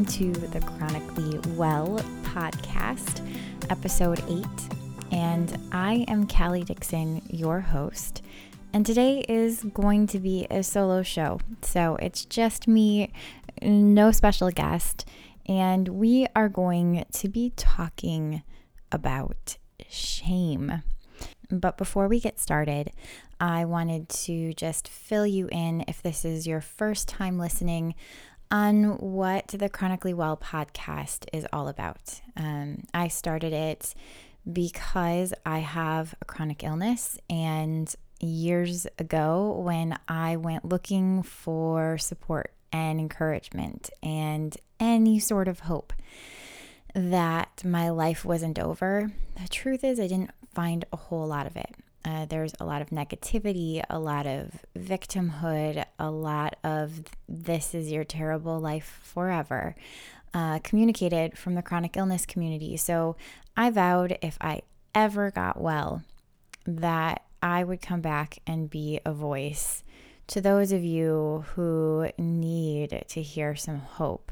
welcome to the Chronically Well podcast, episode 8. And I am Callie Dixon, your host. And today is going to be a solo show. So it's just me, no special guest. And we are going to be talking about shame. But before we get started, I wanted to just fill you in if this is your first time listening on what the Chronically Well podcast is all about. Um, I started it because I have a chronic illness, and years ago, when I went looking for support and encouragement and any sort of hope that my life wasn't over, the truth is, I didn't find a whole lot of it. Uh, there's a lot of negativity, a lot of victimhood, a lot of this is your terrible life forever, uh, communicated from the chronic illness community. So I vowed if I ever got well, that I would come back and be a voice to those of you who need to hear some hope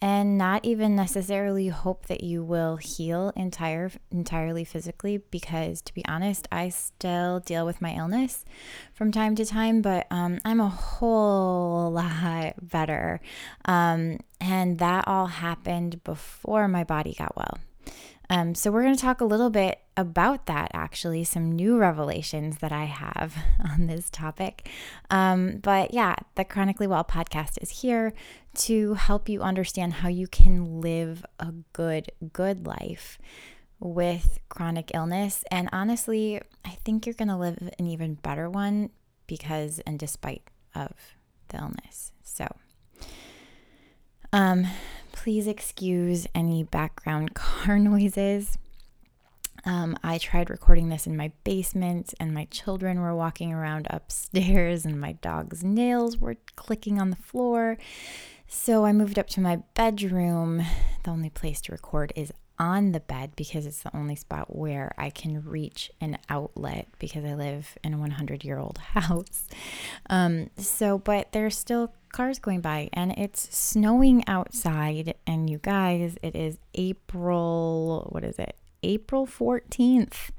and not even necessarily hope that you will heal entire entirely physically because to be honest i still deal with my illness from time to time but um, i'm a whole lot better. Um, and that all happened before my body got well um, so, we're going to talk a little bit about that actually, some new revelations that I have on this topic. Um, but yeah, the Chronically Well podcast is here to help you understand how you can live a good, good life with chronic illness. And honestly, I think you're going to live an even better one because and despite of the illness. So, um, please excuse any background car noises. Um, I tried recording this in my basement, and my children were walking around upstairs, and my dog's nails were clicking on the floor. So I moved up to my bedroom. The only place to record is on the bed because it's the only spot where I can reach an outlet because I live in a 100 year old house. Um, so, but there's still cars going by and it's snowing outside. And you guys, it is April, what is it? April 14th,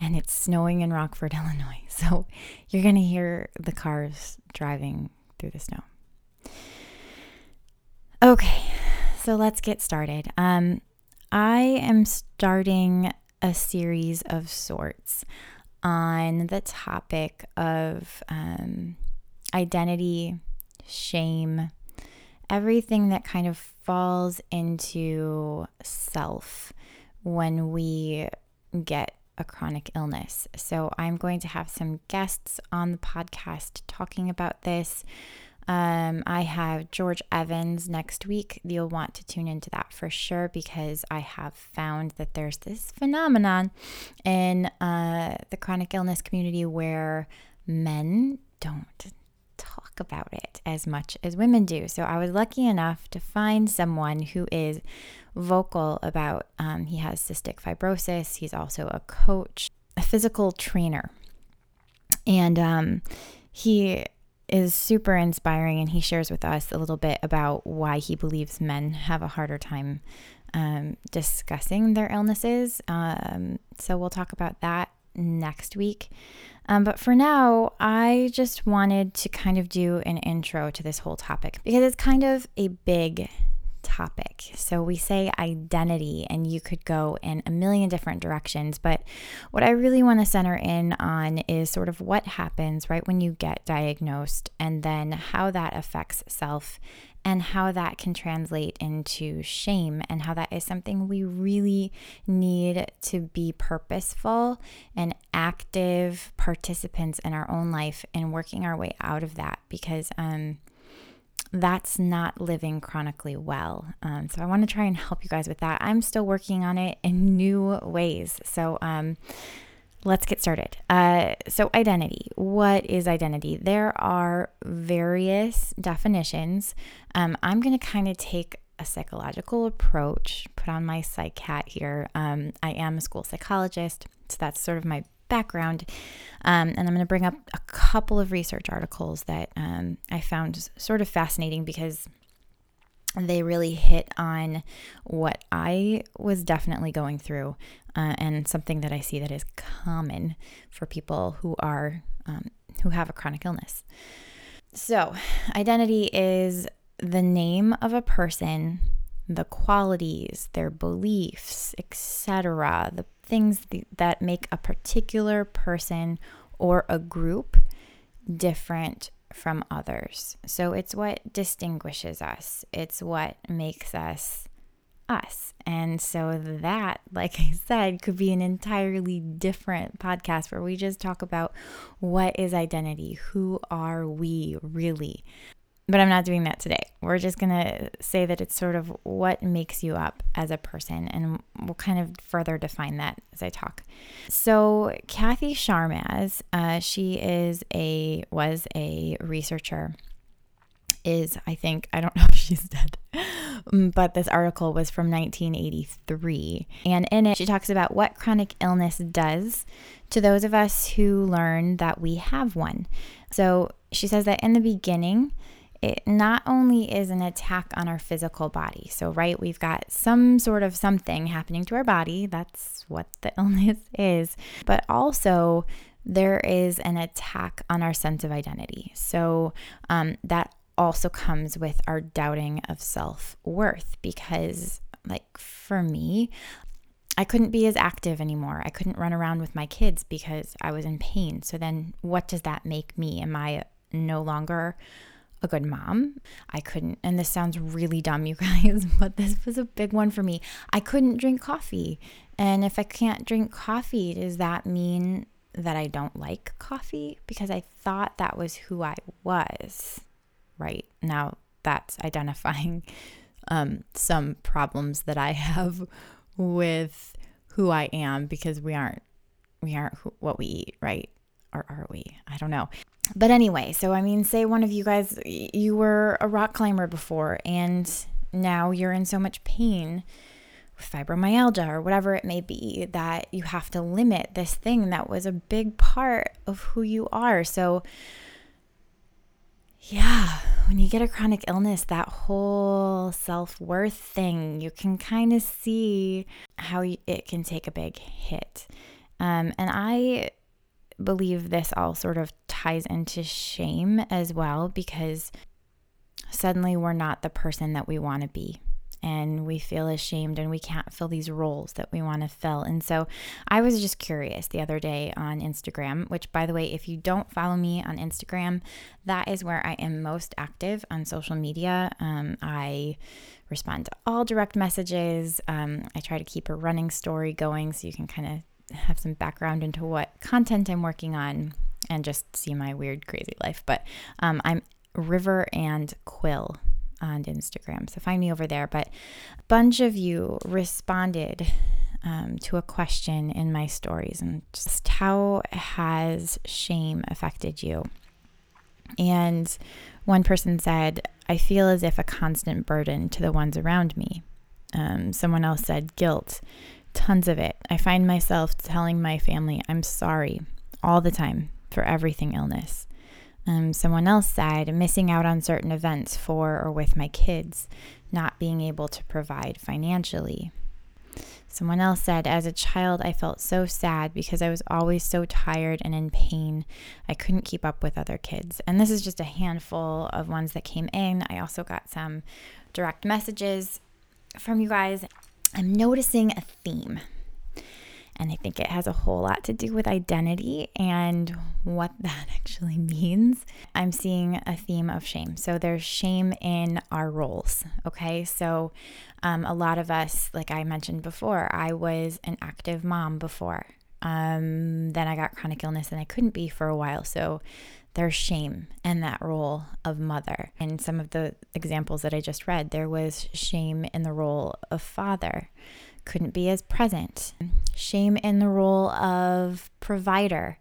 and it's snowing in Rockford, Illinois. So you're going to hear the cars driving through the snow. Okay, so let's get started. Um, I am starting a series of sorts on the topic of um, identity, shame, everything that kind of falls into self when we get a chronic illness. So, I'm going to have some guests on the podcast talking about this. Um, I have George Evans next week. You'll want to tune into that for sure because I have found that there's this phenomenon in uh, the chronic illness community where men don't talk about it as much as women do. So I was lucky enough to find someone who is vocal about, um, he has cystic fibrosis. He's also a coach, a physical trainer. And um, he is super inspiring and he shares with us a little bit about why he believes men have a harder time um, discussing their illnesses. Um, so we'll talk about that next week. Um, but for now, I just wanted to kind of do an intro to this whole topic because it's kind of a big topic. So we say identity, and you could go in a million different directions. But what I really want to center in on is sort of what happens right when you get diagnosed, and then how that affects self and how that can translate into shame, and how that is something we really need to be purposeful and active participants in our own life and working our way out of that because, um, that's not living chronically well. Um, so I want to try and help you guys with that. I'm still working on it in new ways. So um, let's get started. Uh, so, identity. What is identity? There are various definitions. Um, I'm going to kind of take a psychological approach, put on my psych hat here. Um, I am a school psychologist, so that's sort of my background. Um, and I'm going to bring up a couple of research articles that um, I found sort of fascinating because they really hit on what I was definitely going through uh, and something that I see that is common for people who are um, who have a chronic illness. So, identity is the name of a person, the qualities, their beliefs, etc., the things that make a particular person or a group different from others. So it's what distinguishes us, it's what makes us us. And so that, like I said, could be an entirely different podcast where we just talk about what is identity? Who are we really? But I'm not doing that today. We're just going to say that it's sort of what makes you up as a person, and we'll kind of further define that as I talk. So, Kathy Charmaz, uh, she is a was a researcher. Is I think I don't know if she's dead, but this article was from 1983, and in it she talks about what chronic illness does to those of us who learn that we have one. So she says that in the beginning it not only is an attack on our physical body. So, right, we've got some sort of something happening to our body. That's what the illness is. But also, there is an attack on our sense of identity. So, um, that also comes with our doubting of self worth because, like, for me, I couldn't be as active anymore. I couldn't run around with my kids because I was in pain. So then what does that make me? Am I no longer a good mom. I couldn't, and this sounds really dumb, you guys, but this was a big one for me. I couldn't drink coffee. And if I can't drink coffee, does that mean that I don't like coffee? Because I thought that was who I was. Right now, that's identifying um, some problems that I have with who I am because we aren't we aren't who, what we eat, right? Or are we? I don't know. But anyway, so I mean, say one of you guys, you were a rock climber before and now you're in so much pain with fibromyalgia or whatever it may be that you have to limit this thing that was a big part of who you are. So, yeah, when you get a chronic illness, that whole self worth thing, you can kind of see how it can take a big hit. Um, and I believe this all sort of ties into shame as well because suddenly we're not the person that we want to be and we feel ashamed and we can't fill these roles that we want to fill. And so I was just curious the other day on Instagram, which, by the way, if you don't follow me on Instagram, that is where I am most active on social media. Um, I respond to all direct messages. Um, I try to keep a running story going so you can kind of have some background into what content I'm working on and just see my weird, crazy life. But um, I'm River and Quill on Instagram. So find me over there. But a bunch of you responded um, to a question in my stories and just how has shame affected you? And one person said, I feel as if a constant burden to the ones around me. Um, someone else said, guilt tons of it. I find myself telling my family I'm sorry all the time for everything illness. Um, someone else said missing out on certain events for or with my kids, not being able to provide financially. Someone else said, as a child, I felt so sad because I was always so tired and in pain. I couldn't keep up with other kids. And this is just a handful of ones that came in. I also got some direct messages from you guys. I'm noticing a theme. And I think it has a whole lot to do with identity and what that actually means. I'm seeing a theme of shame. So there's shame in our roles. Okay. So um, a lot of us, like I mentioned before, I was an active mom before. Um, then I got chronic illness and I couldn't be for a while. So there's shame in that role of mother. In some of the examples that I just read, there was shame in the role of father, couldn't be as present. Shame in the role of provider,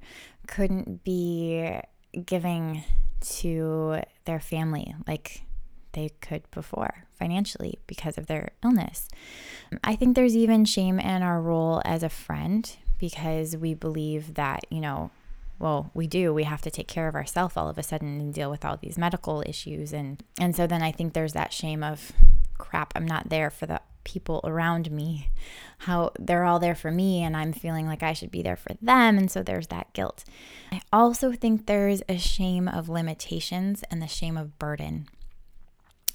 couldn't be giving to their family like they could before financially because of their illness. I think there's even shame in our role as a friend because we believe that, you know, well we do we have to take care of ourselves all of a sudden and deal with all these medical issues and and so then i think there's that shame of crap, I'm not there for the people around me, how they're all there for me, and I'm feeling like I should be there for them. And so there's that guilt. I also think there's a shame of limitations and the shame of burden.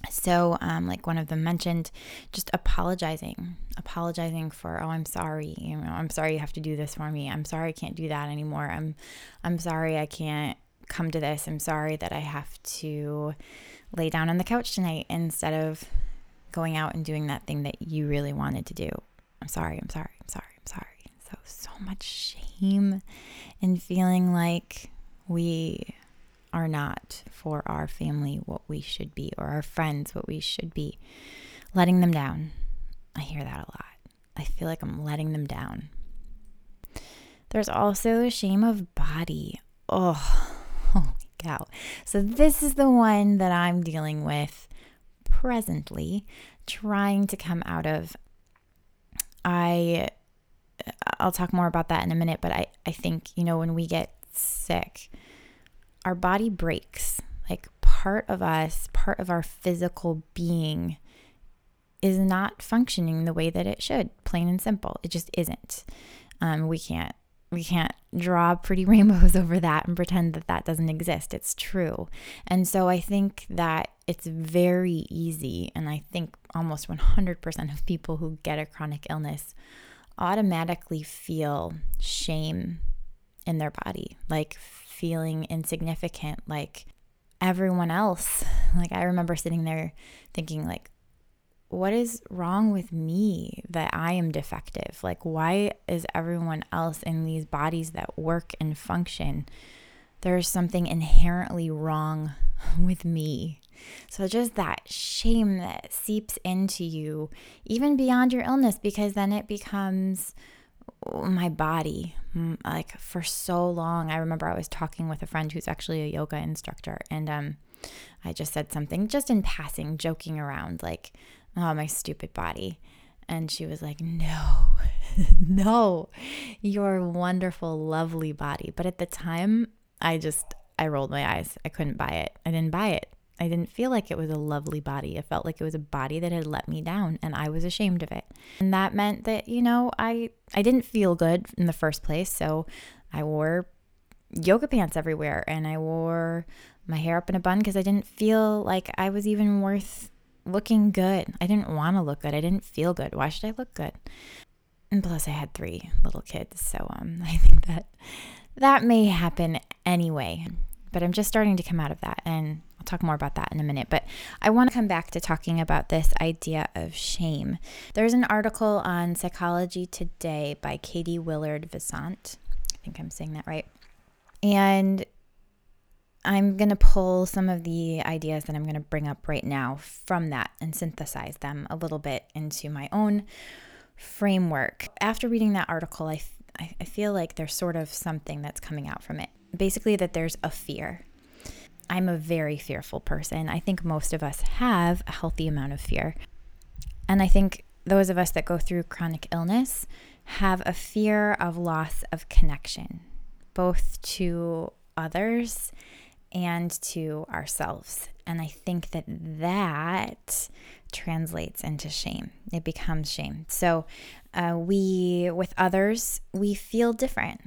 So, um, like one of them mentioned, just apologizing, apologizing for, oh, I'm sorry, you know, I'm sorry you have to do this for me. I'm sorry I can't do that anymore. I'm, I'm sorry I can't come to this. I'm sorry that I have to lay down on the couch tonight instead of going out and doing that thing that you really wanted to do. I'm sorry, I'm sorry, I'm sorry, I'm sorry. So, so much shame and feeling like we are not for our family what we should be or our friends what we should be. Letting them down. I hear that a lot. I feel like I'm letting them down. There's also shame of body. Oh, oh holy cow. So, this is the one that I'm dealing with presently, trying to come out of. I I'll talk more about that in a minute, but I, I think, you know, when we get sick, our body breaks. Like part of us, part of our physical being is not functioning the way that it should, plain and simple. It just isn't. Um, we can't we can't draw pretty rainbows over that and pretend that that doesn't exist. It's true. And so I think that it's very easy, and I think almost 100% of people who get a chronic illness automatically feel shame in their body, like feeling insignificant, like everyone else. Like I remember sitting there thinking like what is wrong with me that I am defective? Like why is everyone else in these bodies that work and function there's something inherently wrong with me. So, just that shame that seeps into you, even beyond your illness, because then it becomes my body like for so long. I remember i was talking with a friend who's actually a yoga instructor and um i just said something just in passing joking around like oh my stupid body. And she was like no no your wonderful lovely body. But at the time i just i rolled my eyes. I couldn't buy it. I didn't buy it I didn't feel like it was a lovely body. It felt like it was a body that had let me down and I was ashamed of it. And that meant that, you know, I I didn't feel good in the first place, so I wore yoga pants everywhere and I wore my hair up in a bun because I didn't feel like I was even worth looking good. I didn't want to look good. I didn't feel good. Why should I look good? And plus I had 3 little kids, so um I think that that may happen anyway. But I'm just starting to come out of that and I'll talk more about that in a minute, but I want to come back to talking about this idea of shame. There's an article on Psychology Today by Katie Willard Virant. I think I'm saying that right. And I'm going to pull some of the ideas that I'm going to bring up right now from that and synthesize them a little bit into my own framework. After reading that article, I, I feel like there's sort of something that's coming out from it. Basically, that there's a fear I'm a very fearful person. I think most of us have a healthy amount of fear. And I think those of us that go through chronic illness have a fear of loss of connection, both to others and to ourselves. And I think that that translates into shame. It becomes shame. So, uh, we, with others, we feel different.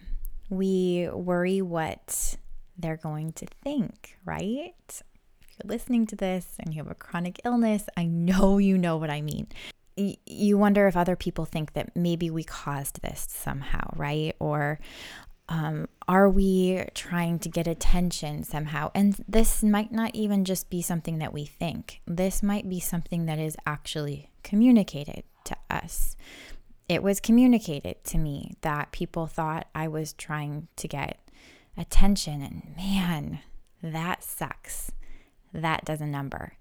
We worry what they're going to think, right? If you're listening to this and you have a chronic illness, I know you know what I mean. You wonder if other people think that maybe we caused this somehow, right? Or um, are we trying to get attention somehow? And this might not even just be something that we think, this might be something that is actually communicated to us. It was communicated to me that people thought I was trying to get attention. And man, that sucks. That does a number.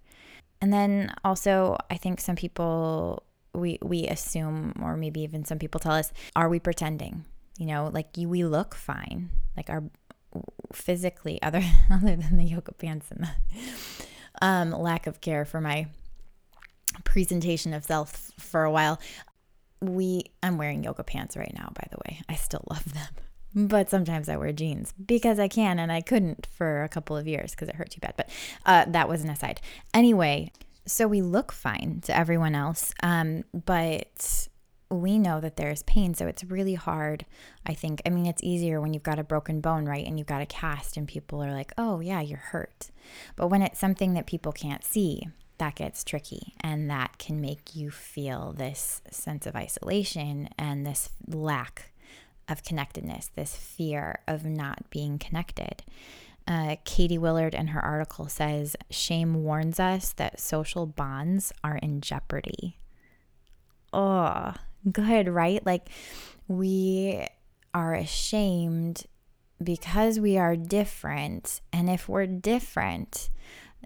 And then also, I think some people we we assume, or maybe even some people tell us, are we pretending? You know, like you, we look fine, like our physically, other other than the yoga pants and the um, lack of care for my presentation of self for a while. We, I'm wearing yoga pants right now, by the way. I still love them. But sometimes I wear jeans because I can, and I couldn't for a couple of years because it hurt too bad. But uh, that was an aside. Anyway, so we look fine to everyone else, um, but we know that there's pain. So it's really hard, I think. I mean, it's easier when you've got a broken bone, right? And you've got a cast, and people are like, oh, yeah, you're hurt. But when it's something that people can't see, that gets tricky. And that can make you feel this sense of isolation and this lack of connectedness, this fear of not being connected. Uh, Katie Willard in her article says shame warns us that social bonds are in jeopardy. Oh, good, right? Like we are ashamed because we are different. And if we're different,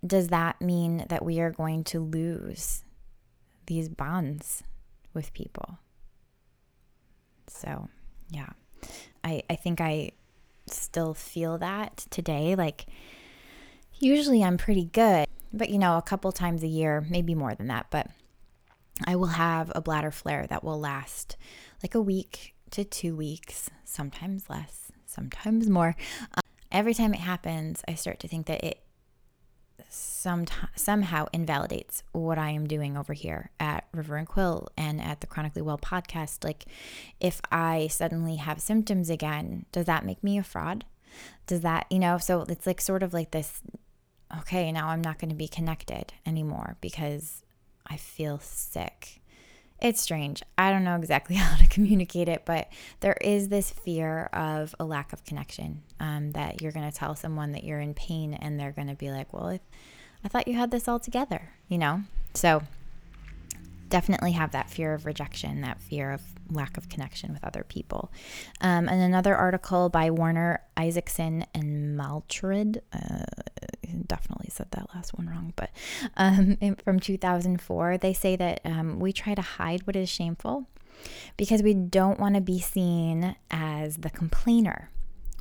does that mean that we are going to lose these bonds with people? So, yeah, I, I think I still feel that today. Like, usually I'm pretty good, but you know, a couple times a year, maybe more than that, but I will have a bladder flare that will last like a week to two weeks, sometimes less, sometimes more. Um, every time it happens, I start to think that it some, somehow invalidates what I am doing over here at River and Quill and at the Chronically Well podcast. Like, if I suddenly have symptoms again, does that make me a fraud? Does that, you know, so it's like sort of like this okay, now I'm not going to be connected anymore because I feel sick. It's strange. I don't know exactly how to communicate it, but there is this fear of a lack of connection um, that you're going to tell someone that you're in pain and they're going to be like, well, if, I thought you had this all together, you know? So definitely have that fear of rejection, that fear of lack of connection with other people. Um, and another article by Warner Isaacson and Maltrid, uh, definitely said that last one wrong, but um, from 2004, they say that um, we try to hide what is shameful because we don't want to be seen as the complainer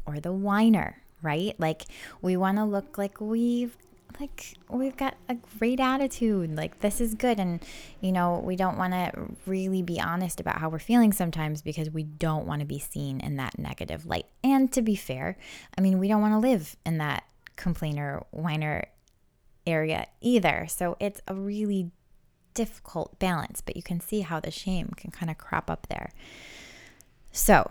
or the whiner, right? Like we want to look like we've like we've got a great attitude like this is good and you know we don't want to really be honest about how we're feeling sometimes because we don't want to be seen in that negative light. And to be fair i mean we don't want to live in that complainer whiner area either. So it's a really difficult balance but you can see how the shame can kind of crop up there. So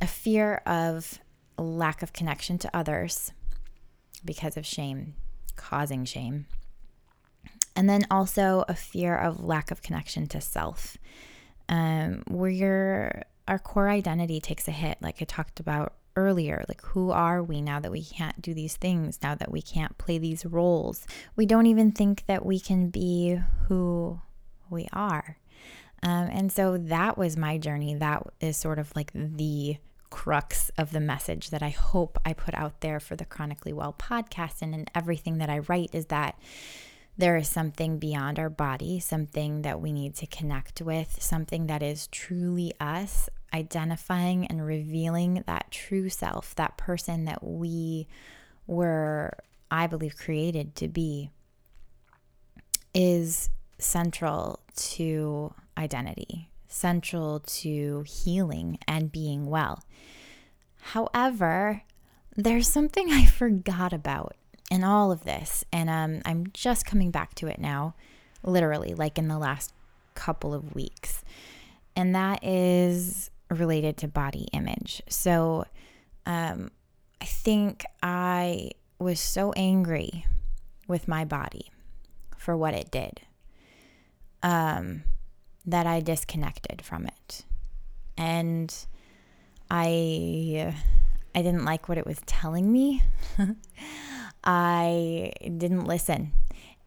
a fear of lack of connection to others because of shame causing shame. And then also a fear of lack of connection to self, um, where your our core identity takes a hit, like I talked about earlier. Like, who are we now that we can't do these things, now that we can't play these roles? We don't even think that we can be who we are. Um, and so that was my journey. That is sort of like the crux of the message that I hope I put out there for the Chronically Well podcast. And in everything that I write is that there is something beyond our body, something that we need to connect with, something that is truly us, identifying and revealing that true self, that person that we were, I believe, created to be, is central to identity central to healing and being well. However, there's something I forgot about in all of this, and um, I'm just coming back to it now, literally, like in the last couple of weeks. And that is related to body image. So um, I think I was so angry with my body for what it did. Um, that I disconnected from it. And I I didn't like what it was telling me. I didn't listen.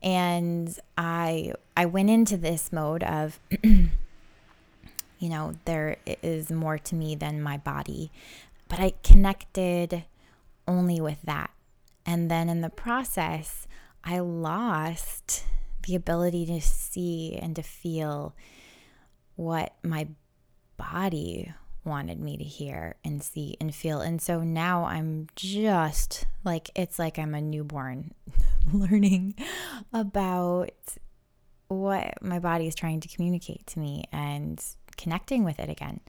And I I went into this mode of you know, there is more to me than my body. But I connected only with that. And then in the process, I lost the ability to see and to feel what my body wanted me to hear and see and feel. And so now I'm just like, it's like I'm a newborn learning about what my body is trying to communicate to me and connecting with it again.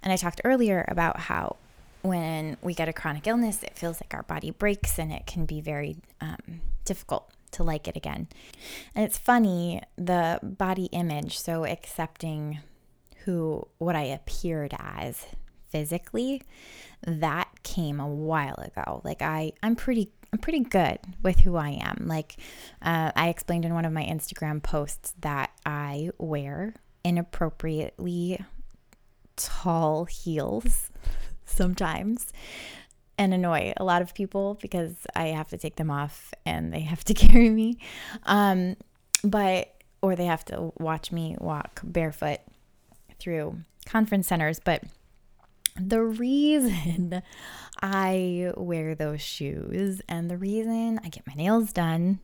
And I talked earlier about how when we get a chronic illness, it feels like our body breaks and it can be very um, difficult to like it again. And it's funny, the body image, so accepting who what I appeared as physically, that came a while ago. Like I I'm pretty I'm pretty good with who I am. Like uh, I explained in one of my Instagram posts that I wear inappropriately tall heels sometimes and annoy a lot of people because I have to take them off and they have to carry me. Um, but, or they have to watch me walk barefoot through conference centers. But the reason I wear those shoes and the reason I get my nails done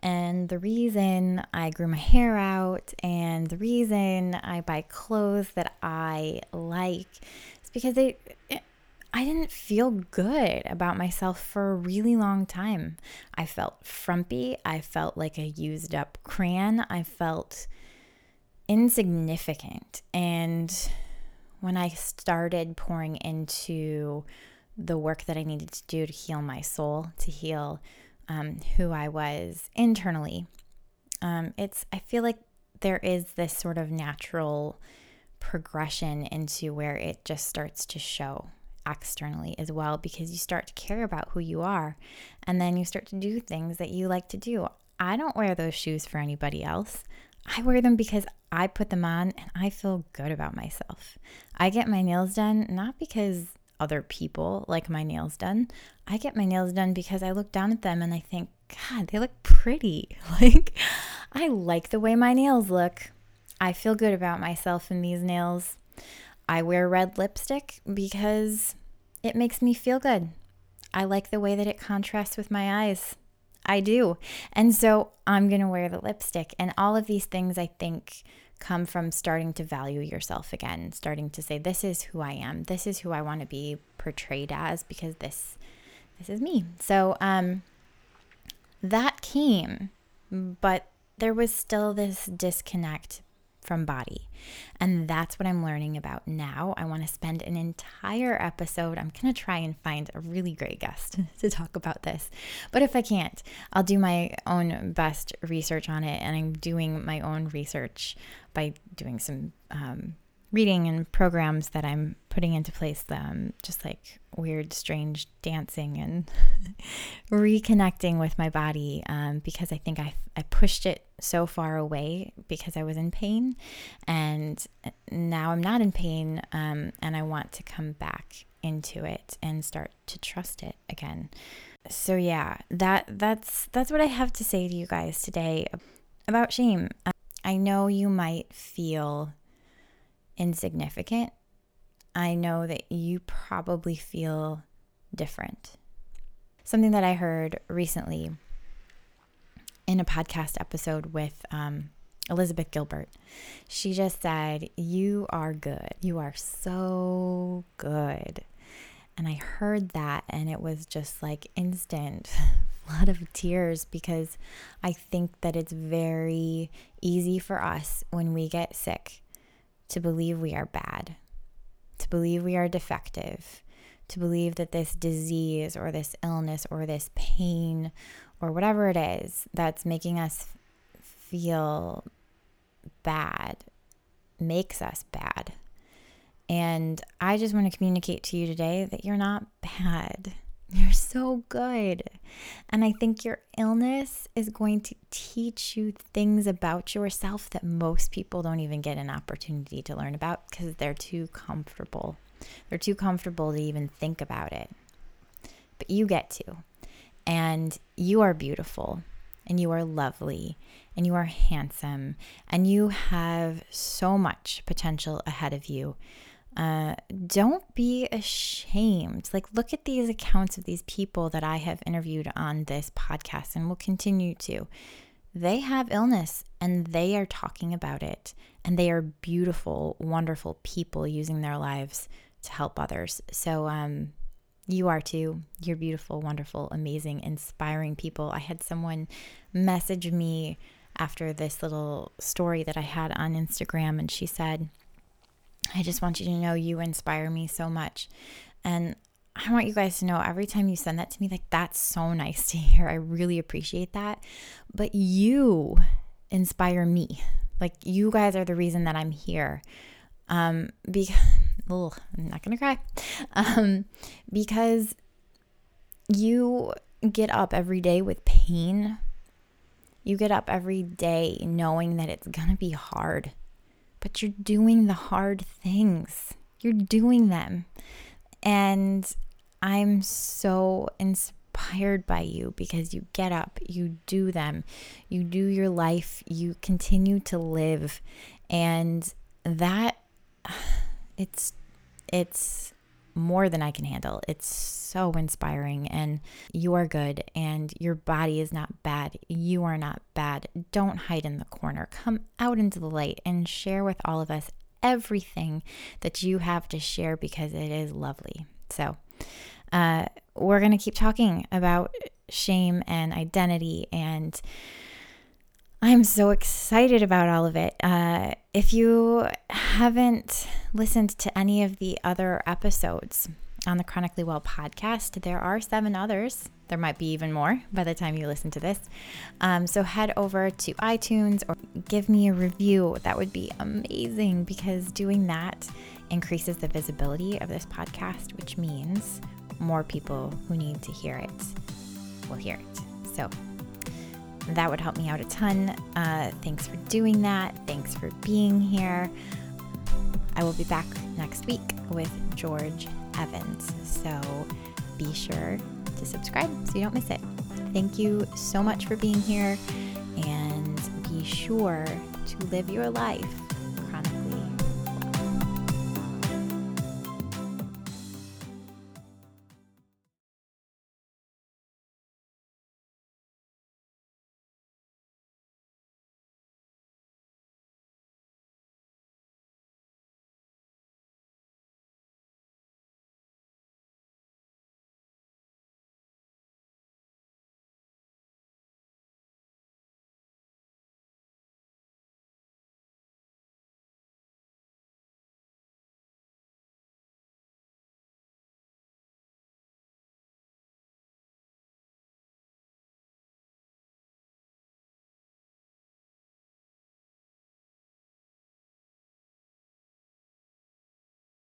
and the reason I grew my hair out and the reason I buy clothes that I like is because they it, I didn't feel good about myself for a really long time. I felt frumpy. I felt like a used up crayon. I felt insignificant. And when I started pouring into the work that I needed to do to heal my soul, to heal um, who I was internally, um, it's, I feel like there is this sort of natural progression into where it just starts to show externally as well because you start to care about who you are and then you start to do things that you like to do. I don't wear those shoes for anybody else. I wear them because I put them on and I feel good about myself. I get my nails done not because other people like my nails done. I get my nails done because I look down at them and I think, God, they look pretty. Like, I like the way my nails look. I feel good about myself in these nails. I wear red lipstick because it makes me feel good. I like the way that it contrasts with my eyes. I do. And so I'm going to wear the lipstick. And all of these things, I think, come from starting to value yourself again, starting to say, this is who I am. This is who I want to be portrayed as because this this is me. So um that came, but there was still this disconnect from body. And that's what I'm learning about now. I want to spend an entire episode. I'm going to try and find a really great guest to talk about this. But if I can't, I'll do my own best research on it. And I'm doing my own research by doing some um, reading and programs that I'm putting into place, um, just like weird, strange dancing and reconnecting with my body um, because I think I, I pushed it so far away because I was in pain. And now I'm not in pain um, and I want to come back into it and start to trust it again. So yeah, that that's that's what I have to say to you guys today about shame. I know you might feel insignificant, I know that you probably feel different. Something that I heard recently in a podcast episode with um, Elizabeth Gilbert, she just said, You are good. You are so good. And I heard that, and it was just like instant flood of tears because I think that it's very easy for us when we get sick to believe we are bad, to believe we are defective, to believe that this disease or this illness or this pain or whatever it is that's making us feel bad makes us bad. And I just want to communicate to you today that you're not bad. You're so good. And I think your illness is going to teach you things about yourself that most people don't even get an opportunity to learn about because they're too comfortable. They're too comfortable to even think about it. But you get to. And you are beautiful and you are lovely and you are handsome and you have so much potential ahead of you. Uh, don't be ashamed. Like, look at these accounts of these people that I have interviewed on this podcast and will continue to. They have illness and they are talking about it, and they are beautiful, wonderful people using their lives to help others. So, um, you are too. You're beautiful, wonderful, amazing, inspiring people. I had someone message me after this little story that I had on Instagram, and she said, I just want you to know you inspire me so much. And I want you guys to know every time you send that to me, like that's so nice to hear. I really appreciate that. But you inspire me. Like you guys are the reason that I'm here. Um, because ugh, I'm not gonna cry. Um, because you get up every day with pain. You get up every day knowing that it's gonna be hard, but you're doing the hard things. You're doing them. And I'm so inspired by you because you get up, you do them, you do your life, you continue to live. And that it's it's more than I can handle. It's so inspiring and you are good and your body is not bad. You are not bad. Don't hide in the corner. Come out into the light and share with all of us everything that you have to share because it is lovely. So, uh, we're going to keep talking about shame and identity and I'm so excited about all of it. Uh, if you haven't listened to any of the other episodes on the Chronically Well podcast, there are seven others. There might be even more by the time you listen to this. Um, so head over to iTunes or give me a review. That would be amazing because doing that increases the visibility of this podcast, which means more people who need to hear it will hear it. So that would help me out a ton. Uh, thanks for doing that. Thanks for being here. I will be back next week with George Evans. So be sure to subscribe so you don't miss it. Thank you so much for being here and be sure to live your life